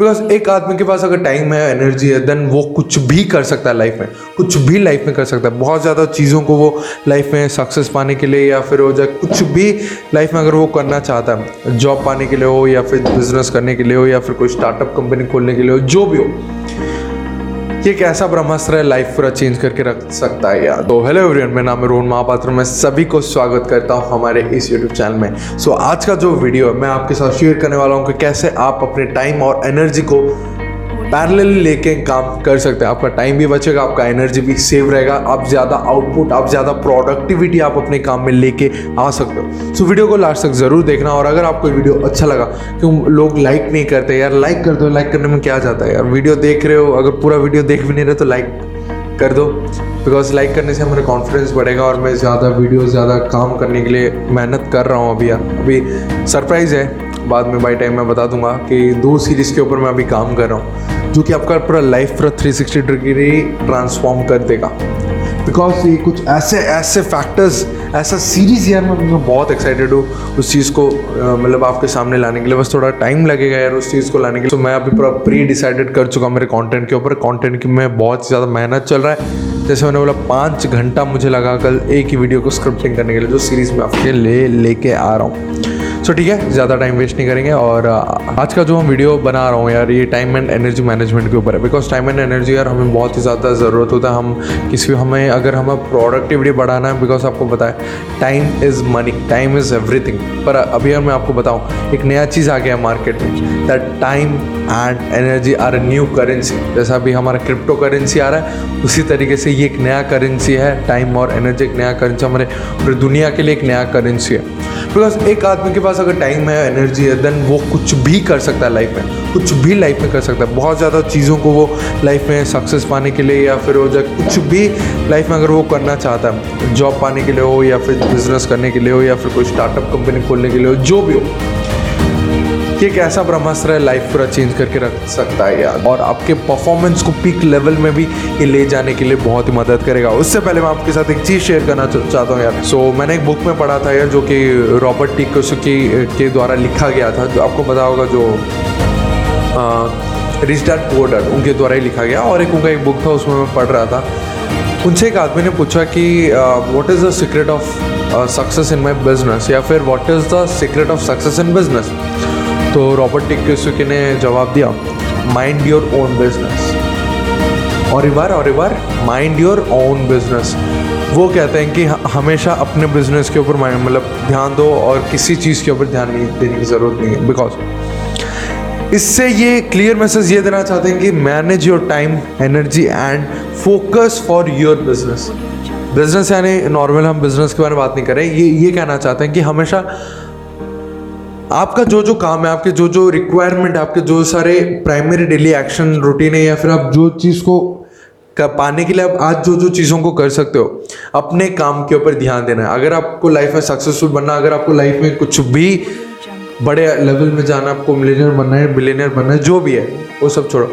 Because एक आदमी के पास अगर टाइम है एनर्जी है देन वो कुछ भी कर सकता है लाइफ में। कुछ भी लाइफ में कर सकता है। बहुत ज़्यादा चीज़ों को वो लाइफ में सक्सेस पाने के लिए या फिर हो जाए कुछ भी लाइफ में अगर वो करना चाहता है जॉब पाने के लिए हो या फिर बिज़नेस करने के लिए हो या फिर कोई स्टार्टअप कंपनी खोलने के लिए हो, जो भी हो। ये एक ऐसा ब्रह्मास्त्र है? लाइफ पूरा चेंज करके रख सकता है यार। तो हेलो एवरीवन मेरा नाम है रोहन महापात्र। मैं सभी को स्वागत करता हूँ हमारे इस यूट्यूब चैनल में। सो so, आज का जो वीडियो है मैं आपके साथ शेयर करने वाला हूँ कि कैसे आप अपने टाइम और एनर्जी को पैरेलल लेके काम कर सकते हैं। आपका टाइम भी बचेगा, आपका एनर्जी भी सेव रहेगा, आप ज़्यादा आउटपुट आप ज़्यादा प्रोडक्टिविटी आप अपने काम में लेके आ सकते हो। सो वीडियो को लास्ट तक ज़रूर देखना और अगर आपको वीडियो अच्छा लगा, क्यों लोग लाइक नहीं करते, यार लाइक कर दो लाइक करने में क्या जाता है यार? वीडियो देख रहे हो, अगर पूरा वीडियो देख भी नहीं रहे तो लाइक कर दो। बिकॉज़ लाइक करने से हमारा कॉन्फिडेंस बढ़ेगा और मैं ज़्यादा वीडियो ज़्यादा काम करने के लिए मेहनत कर रहा हूँ अभी यार। अभी सरप्राइज़ है, बाद में बाई टाइम मैं बता दूँगा कि दो सीरीज़ के ऊपर मैं अभी काम कर रहा हूँ। जो कि आपका पूरा लाइफ पूरा थ्री सिक्सटी डिग्री ट्रांसफॉर्म कर देगा। बिकॉज़ ये कुछ ऐसे ऐसे फैक्टर्स ऐसा सीरीज़ यार मैं मैं बहुत एक्साइटेड हूँ उस चीज़ को मतलब आपके सामने लाने के लिए। बस थोड़ा टाइम लगेगा यार उस चीज़ को लाने के लिए। तो मैं अभी पूरा प्री डिसाइडेड कर चुका मेरे कंटेंट के ऊपर। कंटेंट की में बहुत ज़्यादा मेहनत चल रहा है। जैसे मैंने बोला, पाँच घंटा मुझे लगा कल एक ही वीडियो को स्क्रिप्टिंग करने के लिए, जो सीरीज़ में आपके ले लेके आ रहा हूँ। सो ठीक है, ज़्यादा टाइम वेस्ट नहीं करेंगे और आज का जो हम वीडियो बना रहा हूँ यार, ये टाइम एंड एनर्जी मैनेजमेंट के ऊपर है। बिकॉज़ टाइम एंड एनर्जी यार, हमें बहुत ही ज़्यादा ज़रूरत होता है। हम किसी, हमें, अगर हमें प्रोडक्टिविटी बढ़ाना है बिकॉज़ आपको पता है time is money time is everything पर अभी अगर मैं आपको बताऊँ, एक नया चीज़ आ गया मार्केट में that time and energy are a new currency जैसा अभी हमारा क्रिप्टो करेंसी आ रहा है, उसी तरीके से ये एक नया करेंसी है टाइम और एनर्जी एक नया करेंसी हमारे पूरी दुनिया के लिए एक नया करेंसी है। बिकॉज़ एक आदमी के पास अगर टाइम है एनर्जी है देन वो कुछ भी कर सकता है लाइफ में। कुछ भी लाइफ में कर सकता है। बहुत ज़्यादा चीज़ों को वो लाइफ में सक्सेस पाने के लिए या फिर वो कुछ भी लाइफ में अगर वो करना चाहता है जॉब पाने के लिए हो या फिर बिज़नेस करने के लिए हो या फिर कोई स्टार्टअप कंपनी खोलने के लिए हो, जो भी हो ये एक ऐसा ब्रह्मास्त्र है? लाइफ पूरा चेंज करके रख सकता है यार। और आपके परफॉर्मेंस को पीक लेवल में भी ये ले जाने के लिए बहुत ही मदद करेगा। उससे पहले मैं आपके साथ एक चीज़ शेयर करना चाहता हूँ यार। सो मैंने एक बुक में पढ़ा था यार, जो कि रॉबर्ट टी कोसुकी के द्वारा लिखा गया था। जो आपको पता होगा जो रिच डैड पुअर डैड उनके द्वारा ही लिखा गया। और एक उनका एक बुक था, उसमें मैं पढ़ रहा था। उनसे एक आदमी ने पूछा कि what is the secret of success in my business या फिर what is the secret of success in business तो रॉबर्ट टिक्सुकी ने जवाब दिया माइंड योर ओन बिज़नेस और बार और बार माइंड योर ओन बिज़नेस वो कहते हैं कि हमेशा अपने बिज़नेस के ऊपर mind- मतलब ध्यान दो और किसी चीज़ के ऊपर ध्यान नहीं देने की ज़रूरत नहीं है बिकॉज़ इससे ये क्लियर मैसेज ये देना चाहते हैं कि manage your time energy and focus for your business business यानी नॉर्मल हम बिज़नेस के बारे में बात नहीं करें ये ये कहना चाहते हैं कि हमेशा आपका जो जो काम है, आपके जो जो रिक्वायरमेंट आपके जो सारे प्राइमरी डेली एक्शन रूटीन है, या फिर आप जो चीज़ को क- पाने के लिए आप आज जो जो चीज़ों को कर सकते हो, अपने काम के ऊपर ध्यान देना है। अगर आपको लाइफ में सक्सेसफुल बनना, अगर आपको लाइफ में कुछ भी बड़े लेवल में जाना, आपको मिलेनियर बनना है बिलेनियर बनना है, जो भी है, वो सब छोड़ो।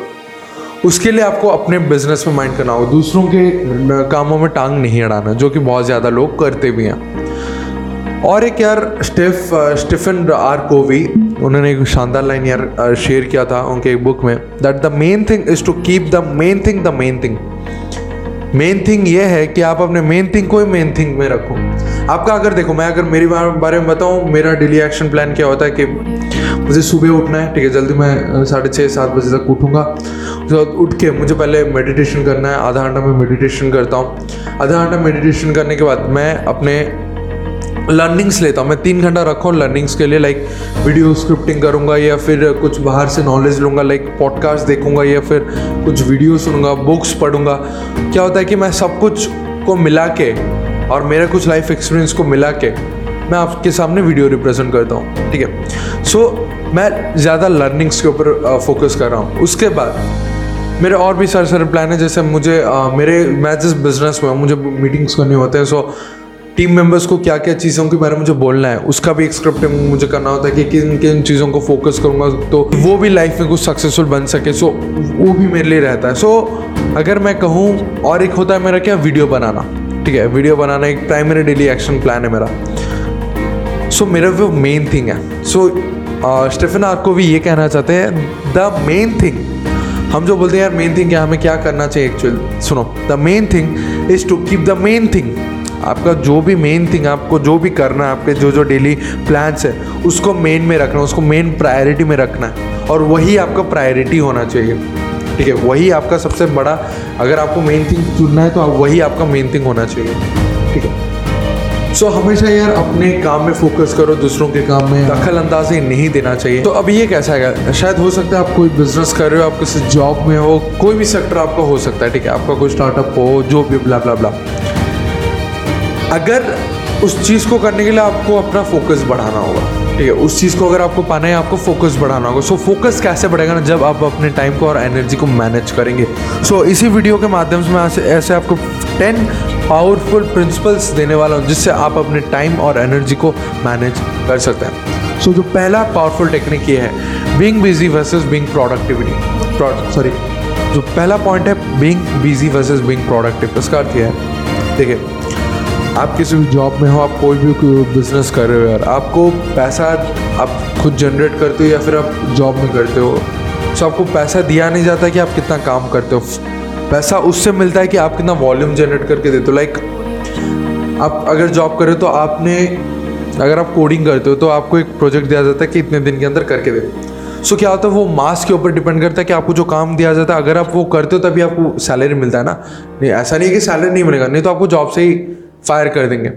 उसके लिए आपको अपने बिज़नेस में माइंड करना होगा। दूसरों के कामों में टांग नहीं अड़ाना, जो कि बहुत ज़्यादा लोग करते भी हैं। और एक यार स्टेफ स्टीफन आर कोवी, उन्होंने एक शानदार लाइन यार शेयर किया था उनके एक बुक में that the main thing is to keep the main thing the main thing main thing ये है कि आप अपने मेन थिंग को ही मेन थिंग में रखो। आपका अगर देखो, मैं अगर मेरे बारे में बताऊँ, मेरा डेली एक्शन प्लान क्या होता है कि मुझे सुबह उठना है, ठीक है, जल्दी मैं साढ़े छः सात बजे तक उठूँगा। उसके बाद उठ के मुझे पहले मेडिटेशन करना है, आधा घंटा मैं मेडिटेशन करता हूँ। आधा घंटा मेडिटेशन करने के बाद मैं अपने लर्निंग्स लेता हूँ। मैं तीन घंटा रखा हूँ लर्निंग्स के लिए लाइक वीडियो स्क्रिप्टिंग करूँगा या फिर कुछ बाहर से नॉलेज लूँगा लाइक पॉडकास्ट देखूँगा या फिर कुछ वीडियो सुनूँगा बुक्स पढ़ूँगा। क्या होता है कि मैं सब कुछ को मिला के और मेरा कुछ लाइफ एक्सपीरियंस को मिला के मैं आपके सामने वीडियो रिप्रेजेंट करता हूँ ठीक है? सो मैं ज़्यादा लर्निंग्स के ऊपर फोकस कर रहा हूँ। उसके बाद मेरे और भी सारे सारे प्लान है। जैसे मुझे अ, मेरे मैं जिस बिज़नेस में हूँ मुझे मीटिंग्स करनी होते हैं सो टीम मेंबर्स को क्या क्या चीज़ों के बारे में मुझे बोलना है, उसका भी एक स्क्रिप्ट मुझे करना होता है कि किन किन चीज़ों को फोकस करूँगा तो वो भी लाइफ में कुछ सक्सेसफुल बन सके सो वो भी मेरे लिए रहता है। सो अगर मैं कहूँ, और एक होता है मेरा क्या वीडियो बनाना, ठीक है? वीडियो बनाना एक प्राइमरी डेली एक्शन प्लान है मेरा। सो मेरा वो मेन थिंग है। सो स्टेफन आपको भी ये कहना चाहते हैं द मेन थिंग हम जो बोलते हैं, यार मेन थिंग क्या, हमें क्या करना चाहिए एक्चुअल सुनो the main thing is to keep the main thing आपका जो भी मेन थिंग आपको जो भी करना है आपके जो जो डेली प्लान्स है उसको मेन में रखना उसको मेन प्रायोरिटी में रखना है। और वही आपका प्रायोरिटी होना चाहिए। ठीक है वही आपका सबसे बड़ा अगर आपको मेन थिंग चुनना है तो आप वही आपका मेन थिंग होना चाहिए। ठीक है? सो so, हमेशा यार अपने काम में फोकस करो दूसरों के काम में। दखल अंदाजी नहीं देना चाहिए। तो अब ये कैसा है? शायद हो सकता है आप कोई बिज़नेस कर रहे हो आप किसी जॉब में हो कोई भी सेक्टर आपका हो सकता है। ठीक है आपका कोई स्टार्टअप हो जो भी ब्ला ब्ला ब्ला अगर उस चीज़ को करने के लिए आपको अपना फोकस बढ़ाना होगा ठीक है? उस चीज़ को अगर आपको पाना है आपको फोकस बढ़ाना होगा। सो फोकस कैसे बढ़ेगा ना जब आप अपने टाइम को और एनर्जी को मैनेज करेंगे। सो so, इसी वीडियो के माध्यम से मैं ऐसे ऐसे आपको टेन पावरफुल प्रिंसिपल्स देने वाला हूँ जिससे आप अपने टाइम और एनर्जी को मैनेज कर सकते हैं। सो so, जो पहला पावरफुल टेक्निक ये है being busy versus being productivity sorry जो पहला पॉइंट है being busy versus being productive इसका अर्थ यह है देखिए आप किसी भी जॉब में हो, आप कोई भी बिज़नेस कर रहे हो यार, आपको पैसा आप खुद जनरेट करते हो या फिर आप जॉब में करते हो। सो आपको पैसा दिया नहीं जाता कि आप कितना काम करते हो। पैसा उससे मिलता है कि आप कितना वॉल्यूम जनरेट करके देते हो। लाइक आप अगर जॉब कर रहे हो तो आपने, अगर आप कोडिंग करते हो तो आपको एक प्रोजेक्ट दिया जाता है कि इतने दिन के अंदर करके दे। सो क्या होता है, वो मास के ऊपर डिपेंड करता है कि आपको जो काम दिया जाता है, अगर आप वो करते हो तभी आपको सैलरी मिलता है ना। नहीं, ऐसा नहीं है कि सैलरी नहीं मिलेगा, नहीं तो आपको जॉब से ही फायर कर देंगे।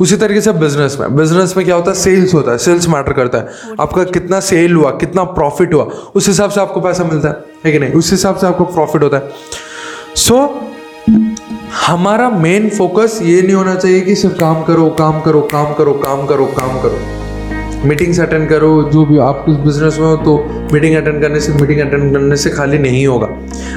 उसी तरीके से बिज़नेस में। बिज़नेस में क्या होता है? सेल्स होता है। सेल्स मैटर करता है। आपका कितना सेल हुआ कितना प्रॉफिट हुआ उस हिसाब से आपको पैसा मिलता है। है कि नहीं? उस हिसाब से आपको प्रॉफिट होता है। सो so, हमारा मेन फोकस ये नहीं होना चाहिए कि सिर्फ़ काम करो काम करो काम करो काम करो काम करो। मीटिंग्स अटेंड करो जो भी आप कुछ बिज़नेस में हो तो मीटिंग अटेंड करने से मीटिंग अटेंड करने से खाली नहीं होगा।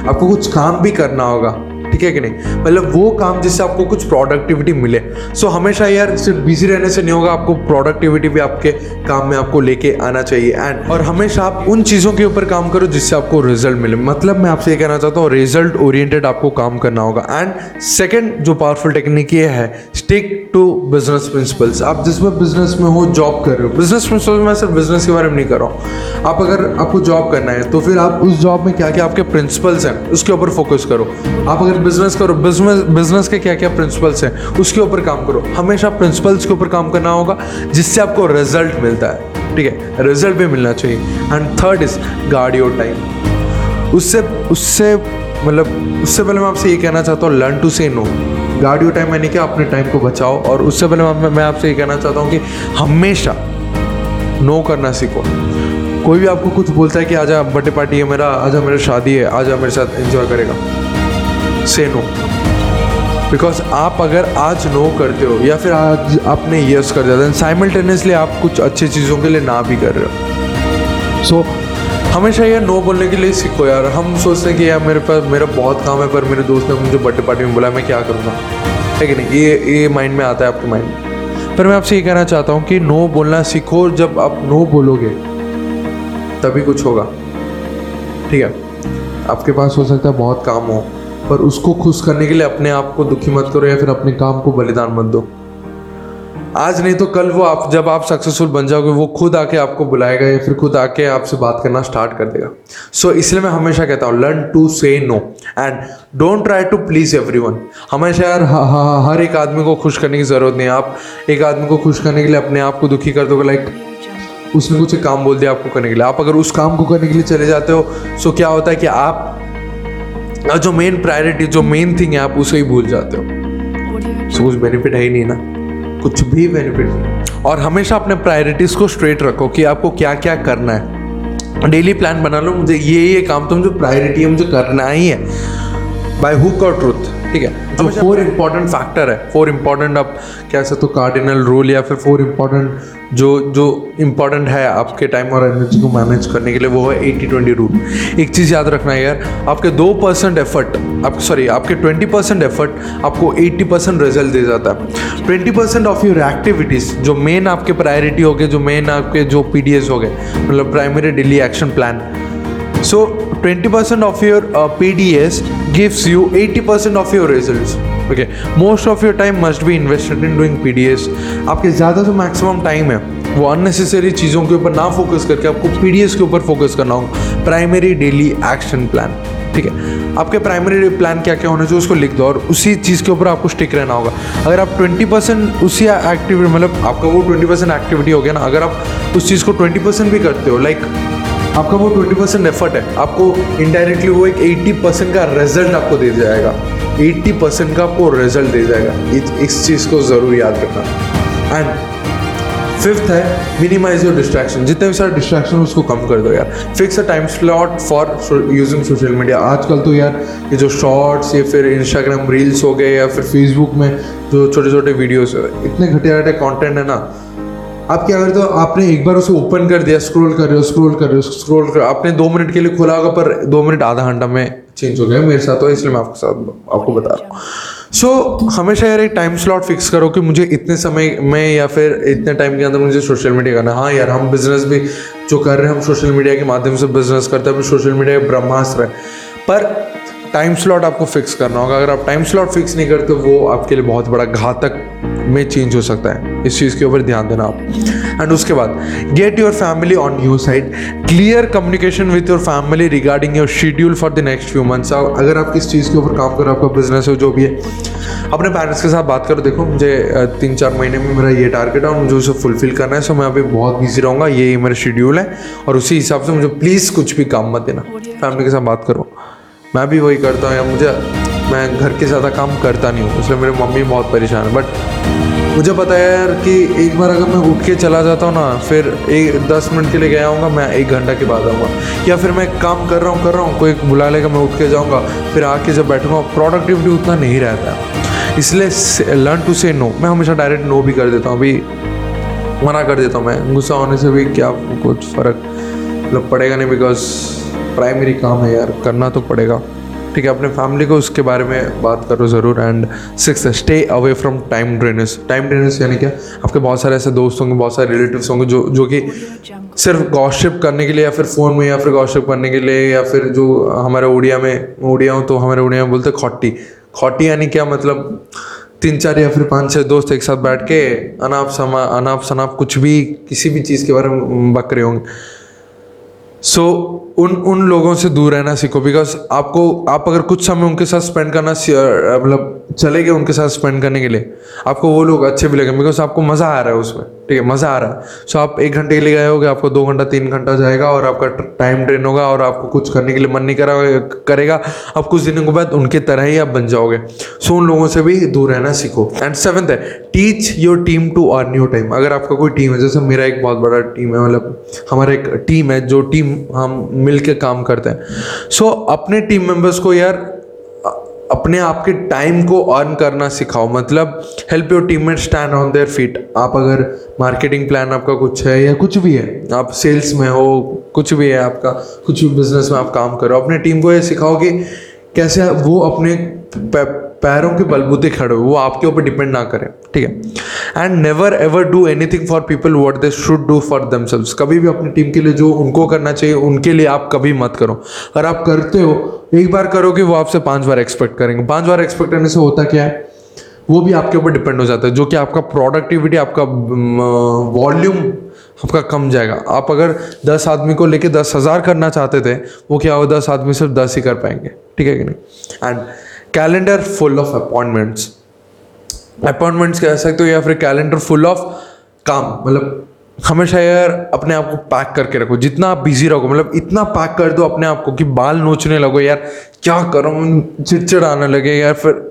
आपको कुछ काम भी करना होगा। ठीक है कि नहीं? मतलब वो काम जिससे आपको कुछ प्रोडक्टिविटी मिले। सो so, हमेशा यार सिर्फ़ बिज़ी रहने से नहीं होगा आपको प्रोडक्टिविटी भी आपके काम में आपको लेके आना चाहिए। एंड और हमेशा आप उन चीज़ों के ऊपर काम करो जिससे आपको रिज़ल्ट मिले। मतलब मैं आपसे ये कहना चाहता हूँ रिज़ल्ट ओरिएंटेड आपको काम करना होगा। एंड सेकेंड जो पावरफुल टेक्निक ये है स्टिक टू बिज़नेस प्रिंसिपल्स आप जिसमें बिज़नेस में हो जॉब कर रहे हो। बिज़नेस प्रिंसिपल मैं सिर्फ़ बिज़नेस के बारे में नहीं कर रहा हूँ। आप अगर आपको जॉब करना है तो फिर आप उस जॉब में क्या क्या आपके प्रिंसिपल्स हैं उसके ऊपर फोकस करो। आप अगर बिज़नेस करो बिज़नेस बिज़नेस के क्या क्या प्रिंसिपल्स हैं, उसके ऊपर काम करो। हमेशा प्रिंसिपल्स के ऊपर काम करना होगा, जिससे आपको रिज़ल्ट मिलता है। ठीक है? रिज़ल्ट भी मिलना चाहिए। And third is guard your time उससे उससे मतलब उससे पहले मैं आपसे ये कहना चाहता हूँ learn to say no guard your time यानी कि अपने टाइम को बचाओ। और उससे पहले मैं आपसे ये कहना चाहता हूँ कि हमेशा नो करना सीखो। कोई भी आपको कुछ बोलता है कि आजा बर्थडे पार्टी है मेरा, आजा मेरी शादी है, आजा मेरे साथ एंजॉय करेगा। से नो। बिकॉज़ आप अगर आज नो करते हो या फिर आज आपने यस कर दिया साइमल्टेनियसली आप कुछ अच्छी चीज़ों के लिए ना भी कर रहे हो। सो so, हमेशा यार नो बोलने के लिए सीखो यार। हम सोचते हैं कि यार मेरे पास मेरा बहुत काम है पर मेरे दोस्त ने मुझे बर्थडे पार्टी में बोला मैं क्या करूँगा? है कि नहीं? ये ये माइंड में आता है आपके माइंड पर मैं आपसे ये कहना चाहता हूँ कि नो बोलना सीखो। जब आप नो बोलोगे तभी कुछ होगा। ठीक है? आपके पास हो सकता है बहुत काम हो। पर उसको खुश करने के लिए अपने आप को दुखी मत करो या फिर अपने काम को बलिदान मत दो। आज नहीं तो कल वो आप जब आप सक्सेसफुल बन जाओगे वो खुद आके आपको बुलाएगा या फिर खुद आके आपसे बात करना स्टार्ट कर देगा। सो so, इसलिए मैं हमेशा कहता हूँ learn to say no and don't try to please everyone हमेशा यार हर एक आदमी को खुश करने की ज़रूरत नहीं है। आप एक आदमी को खुश करने के लिए अपने आप को दुखी कर दोगे लाइक उसने कुछ काम बोल दिया आपको करने के लिए। आप अगर उस काम को करने के लिए चले जाते हो सो क्या होता है कि आप जो मेन प्रायोरिटी जो मेन थिंग है आप उसे ही भूल जाते हो। सो कुछ बेनिफिट है ही नहीं ना। कुछ भी बेनिफिट और हमेशा अपने प्रायोरिटीज को स्ट्रेट रखो कि आपको क्या क्या करना है। डेली प्लान बना लो मुझे ये ये काम तो मुझे प्रायोरिटी है मुझे करना ही है। बाय हुक और ट्रुथ ठीक है? जो फोर इंपॉर्टेंट फैक्टर है फोर इंपॉर्टेंट आप कह सकते हो कार्डिनल रूल या फिर फोर इंपॉर्टेंट जो जो इंपॉर्टेंट है आपके टाइम और एनर्जी को मैनेज करने के लिए वो है एटी ट्वेंटी रूल एक चीज़ याद रखना है यार आपके दो परसेंट एफर्ट आप सॉरी आपके ट्वेंटी परसेंट एफर्ट आपको एट्टी परसेंट रिज़ल्ट दे जाता है। Twenty percent of your activities जो मेन आपके प्रायोरिटी हो गए जो मेन आपके जो पी हो गए मतलब primary daily action plan percent of your P D S gives you 80% of your results. Okay? Most of your time must be invested in doing pds आपके ज़्यादा से मैक्सिमम टाइम है। वो अननेसेसरी चीज़ों के ऊपर ना फोकस करके आपको पीडीएस के ऊपर फोकस करना होगा। प्राइमरी डेली एक्शन प्लान ठीक है? आपके प्राइमरी प्लान क्या क्या होना चाहिए, उसको लिख दो और उसी चीज़ के ऊपर आपको स्टिक रहना होगा। अगर आप 20 परसेंट उसी एक्टिविटी मतलब आपका वो 20 परसेंट एक्टिविटी हो गया ना, अगर आप उस चीज़ को 20 परसेंट भी करते हो लाइक आपका वो 20 परसेंट एफर्ट है। आपको इनडायरेक्टली वो एक 80 परसेंट का रिज़ल्ट आपको दे जाएगा। 80 परसेंट का आपको रिज़ल्ट दे जाएगा। इस, इस चीज़ को ज़रूर याद रखना। एंड फिफ्थ है मिनिमाइज योर डिस्ट्रैक्शन जितने भी सारे डिस्ट्रैक्शन उसको कम कर दो यार। Fix a time slot for using social media आजकल तो यार ये जो शॉर्ट्स या फिर इंस्टाग्राम रील्स हो गए या फिर फेसबुक में जो छोटे छोटे वीडियोस इतने घटिया घटे कॉन्टेंट है ना। आप क्या करते हो आपने एक बार उसे ओपन कर दिया स्क्रॉल कर रहे हो स्क्रॉल कर रहे हो स्क्रॉल कर आपने दो मिनट के लिए खोला होगा पर दो मिनट आधा घंटा में चेंज हो गया मेरे साथ तो इसलिए मैं आपके साथ आपको बता रहा हूँ। सो so, हमेशा यार एक टाइम स्लॉट फिक्स करो कि मुझे इतने समय में या फिर इतने टाइम के अंदर मुझे सोशल मीडिया करना हाँ। यार हम बिज़नेस भी जो कर रहे हैं हम सोशल मीडिया के माध्यम से बिज़नेस करते हैं सोशल मीडिया ब्रह्मास्त्र है। पर टाइम स्लॉट आपको फिक्स करना होगा। अगर आप टाइम स्लॉट फिक्स नहीं करते वो आपके लिए बहुत बड़ा घातक में चेंज हो सकता है। इस चीज़ के ऊपर ध्यान देना आप। एंड उसके बाद get your family on your side clear communication with your family regarding your schedule for the next few months अगर आप किस चीज़ के ऊपर काम करो आपका बिज़नेस हो जो भी है अपने पेरेंट्स के साथ बात करो। देखो मुझे तीन चार महीने में मेरा ये टारगेट है और मुझे उसे फुलफिल करना है। सो मैं अभी बहुत बिज़ी रहूँगा। ये मेरा शेड्यूल है। और उसी हिसाब से मुझे प्लीज़ कुछ भी काम मत देना। फैमिली के साथ बात करो। मैं भी वही करता हूँ या मुझे, मैं घर के ज़्यादा काम करता नहीं हूँ, इसलिए मेरी मम्मी बहुत परेशान है। बट मुझे पता है यार कि एक बार अगर मैं उठ के चला जाता हूँ ना, फिर एक दस मिनट के लिए गया हूँ मैं एक घंटा के बाद आऊँगा। या फिर मैं काम कर रहा हूँ, कर रहा हूँ, कोई बुला लेगा, मैं उठ के जाऊँगा, फिर आके जब बैठूँगा प्रोडक्टिविटी उतना नहीं रहता इसलिए लर्न टू से नो मैं हमेशा डायरेक्ट नो भी कर देता हूँ, अभी मना कर देता हूँ मैं। गुस्सा होने से भी क्या कुछ फ़र्क मतलब पड़ेगा नहीं बिकॉज़ प्राइमरी काम है यार, करना तो पड़ेगा। ठीक है, अपने फैमिली को उसके बारे में बात करो ज़रूर and six stay away from time drainers time drainers यानी क्या? आपके बहुत सारे ऐसे दोस्त होंगे, बहुत सारे रिलेटिव्स होंगे जो जो कि सिर्फ़ गॉशिप करने के लिए या फिर फ़ोन में या फिर गॉशिप करने के लिए या फिर जो हमारे उड़िया में उड़िया हो तो हमारे उड़िया में बोलते खट्टी खट्टी यानी क्या? मतलब तीन चार या फिर पाँच छः दोस्त एक साथ बैठ के अनाप समा, अनाप शनाप कुछ भी, किसी भी चीज़ के बारे में बक रहे होंगे। सो so, उन उन लोगों से दूर रहना सीखो बिकॉज़ आपको आप अगर कुछ समय उनके साथ स्पेंड करना मतलब चले गए उनके साथ स्पेंड करने के लिए। आपको वो लोग अच्छे भी लगे बिकॉज़ आपको मज़ा आ रहा है उसमें। ठीक है मज़ा आ रहा है। सो आप एक घंटे के लिए गए होगे आपको दो घंटा तीन घंटा जाएगा और आपका टाइम ड्रेन होगा और आपको कुछ करने के लिए मन नहीं करा करेगा। आप कुछ दिनों के बाद उनके तरह ही आप बन जाओगे। सो उन लोगों से भी दूर रहना सीखो। एंड सेवन्थ है teach your team to earn your time अगर आपका कोई टीम है जैसे मेरा एक बहुत बड़ा टीम है मतलब हमारा एक टीम है जो टीम हम मिल काम करते हैं। सो so, अपने टीम मेंबर्स को यार अपने आप के टाइम को अर्न करना सिखाओ। मतलब help your team mate stand on their feet आप अगर मार्केटिंग प्लान आपका कुछ है या कुछ भी है, आप सेल्स में हो, कुछ भी है आपका, कुछ भी बिज़नेस में आप काम करो, अपने टीम को ये सिखाओ कि कैसे वो अपने पैरों के बलबूते खड़े हो, वो आपके ऊपर डिपेंड ना करें। ठीक है? And never ever do anything for people what they should do for themselves कभी भी अपनी टीम के लिए जो उनको करना चाहिए, उनके लिए आप कभी मत करो। अगर आप करते हो, एक बार करोगे, वो आपसे पाँच बार एक्सपेक्ट करेंगे। पाँच बार एक्सपेक्ट करने से होता क्या है? वो भी आपके ऊपर डिपेंड हो जाता है। जो कि आपका प्रोडक्टिविटी आपका वॉल्यूम आपका कम जाएगा। आप अगर दस आदमी को लेके दस हज़ार करना चाहते थे, वो क्या हो दस आदमी सिर्फ़ दस ही कर पाएँगे। ठीक है कि नहीं? And calendar full of appointments appointments कह सकते हो या फिर कैलेंडर फुल ऑफ़ काम। मतलब हमेशा यार अपने आप को पैक करके रखो। जितना आप बिज़ी रहो मतलब इतना पैक कर दो अपने आप को कि बाल नोचने लगो, यार क्या करो चिड़चिड़ आने लगे, यार फिर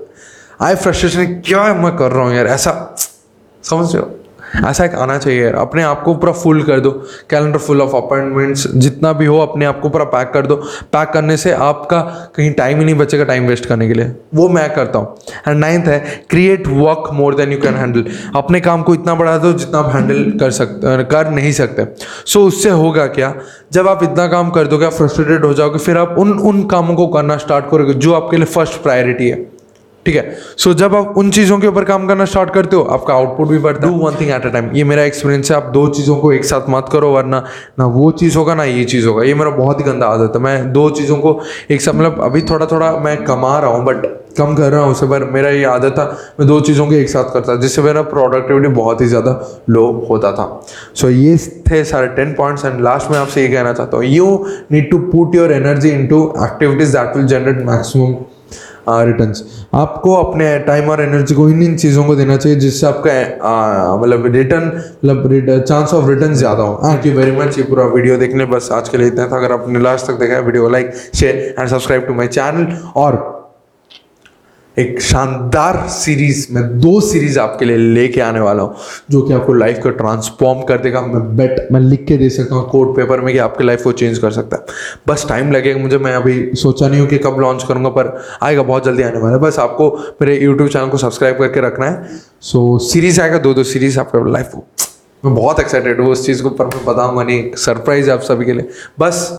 आई फ्रस्ट्रेशन क्या मैं कर रहा हूँ, यार ऐसा, समझ रहे हो? ऐसा एक आना चाहिए अपने आप को पूरा फुल कर दो। कैलेंडर फुल ऑफ़ अपॉइंटमेंट्स जितना भी हो अपने आप को पूरा पैक कर दो। पैक करने से आपका कहीं टाइम ही नहीं बचेगा टाइम वेस्ट करने के लिए। वो मैं करता हूँ। एंड नाइन्थ है create work more than you can handle अपने काम को इतना बढ़ा दो जितना आप हैंडल कर सकते कर नहीं सकते। सो so, उससे होगा क्या? जब आप इतना काम कर दोगे आप फ्रस्ट्रेटेड हो जाओगे फिर आप उन उन कामों को करना स्टार्ट करोगे जो आपके लिए फ़र्स्ट प्रायोरिटी है। ठीक है? सो so, जब आप उन चीज़ों के ऊपर काम करना स्टार्ट करते हो आपका आउटपुट भी बढ़ता है। One thing at a time ये मेरा एक्सपीरियंस है आप दो चीज़ों को एक साथ मत करो वरना ना वो चीज़ होगा ना ये चीज़ होगा ये मेरा बहुत ही गंदा आदत है। मैं दो चीज़ों को एक साथ मतलब अभी थोड़ा थोड़ा मैं कमा रहा हूँ बट कम कर रहा हूँ उसे पर मेरा ये आदत था मैं दो चीज़ों को एक साथ करता जिससे मेरा प्रोडक्टिविटी बहुत ही ज़्यादा लो होता था। सो so, ये थे सारे टेन पॉइंट्स एंड लास्ट में आपसे ये कहना चाहता हूँ you need to put your energy into activities that will generate maximum returns आपको अपने टाइम और एनर्जी को इन इन चीज़ों को देना चाहिए जिससे आपका मतलब रिटर्न मतलब चांस ऑफ़ रिटर्न ज़्यादा हो। थैंक यू वेरी मच ये पूरा वीडियो देखने, बस आज के लिए इतना था। अगर आपने लास्ट तक देखा है video like share and subscribe to my channel और एक शानदार सीरीज़ मैं दो सीरीज़ आपके लिए लेके आने वाला हूँ, जो कि आपको लाइफ को ट्रांसफॉर्म कर देगा। मैं बेट मैं लिख के दे सकता हूँ कोर्ट पेपर में कि आपके लाइफ को चेंज कर सकता है। बस टाइम लगेगा मुझे, मैं अभी सोचा नहीं हूँ कि कब लॉन्च करूँगा, पर आएगा, बहुत जल्दी आने वाला है। बस आपको मेरे यूट्यूब चैनल को सब्सक्राइब करके रखना है। सो सीरीज़ आएगा, दो दो सीरीज़ आपके लाइफ को। मैं बहुत एक्साइटेड हूँ उस चीज़ को, पर मैं बताऊँगा नहीं सरप्राइज़ है आप सभी के लिए। बस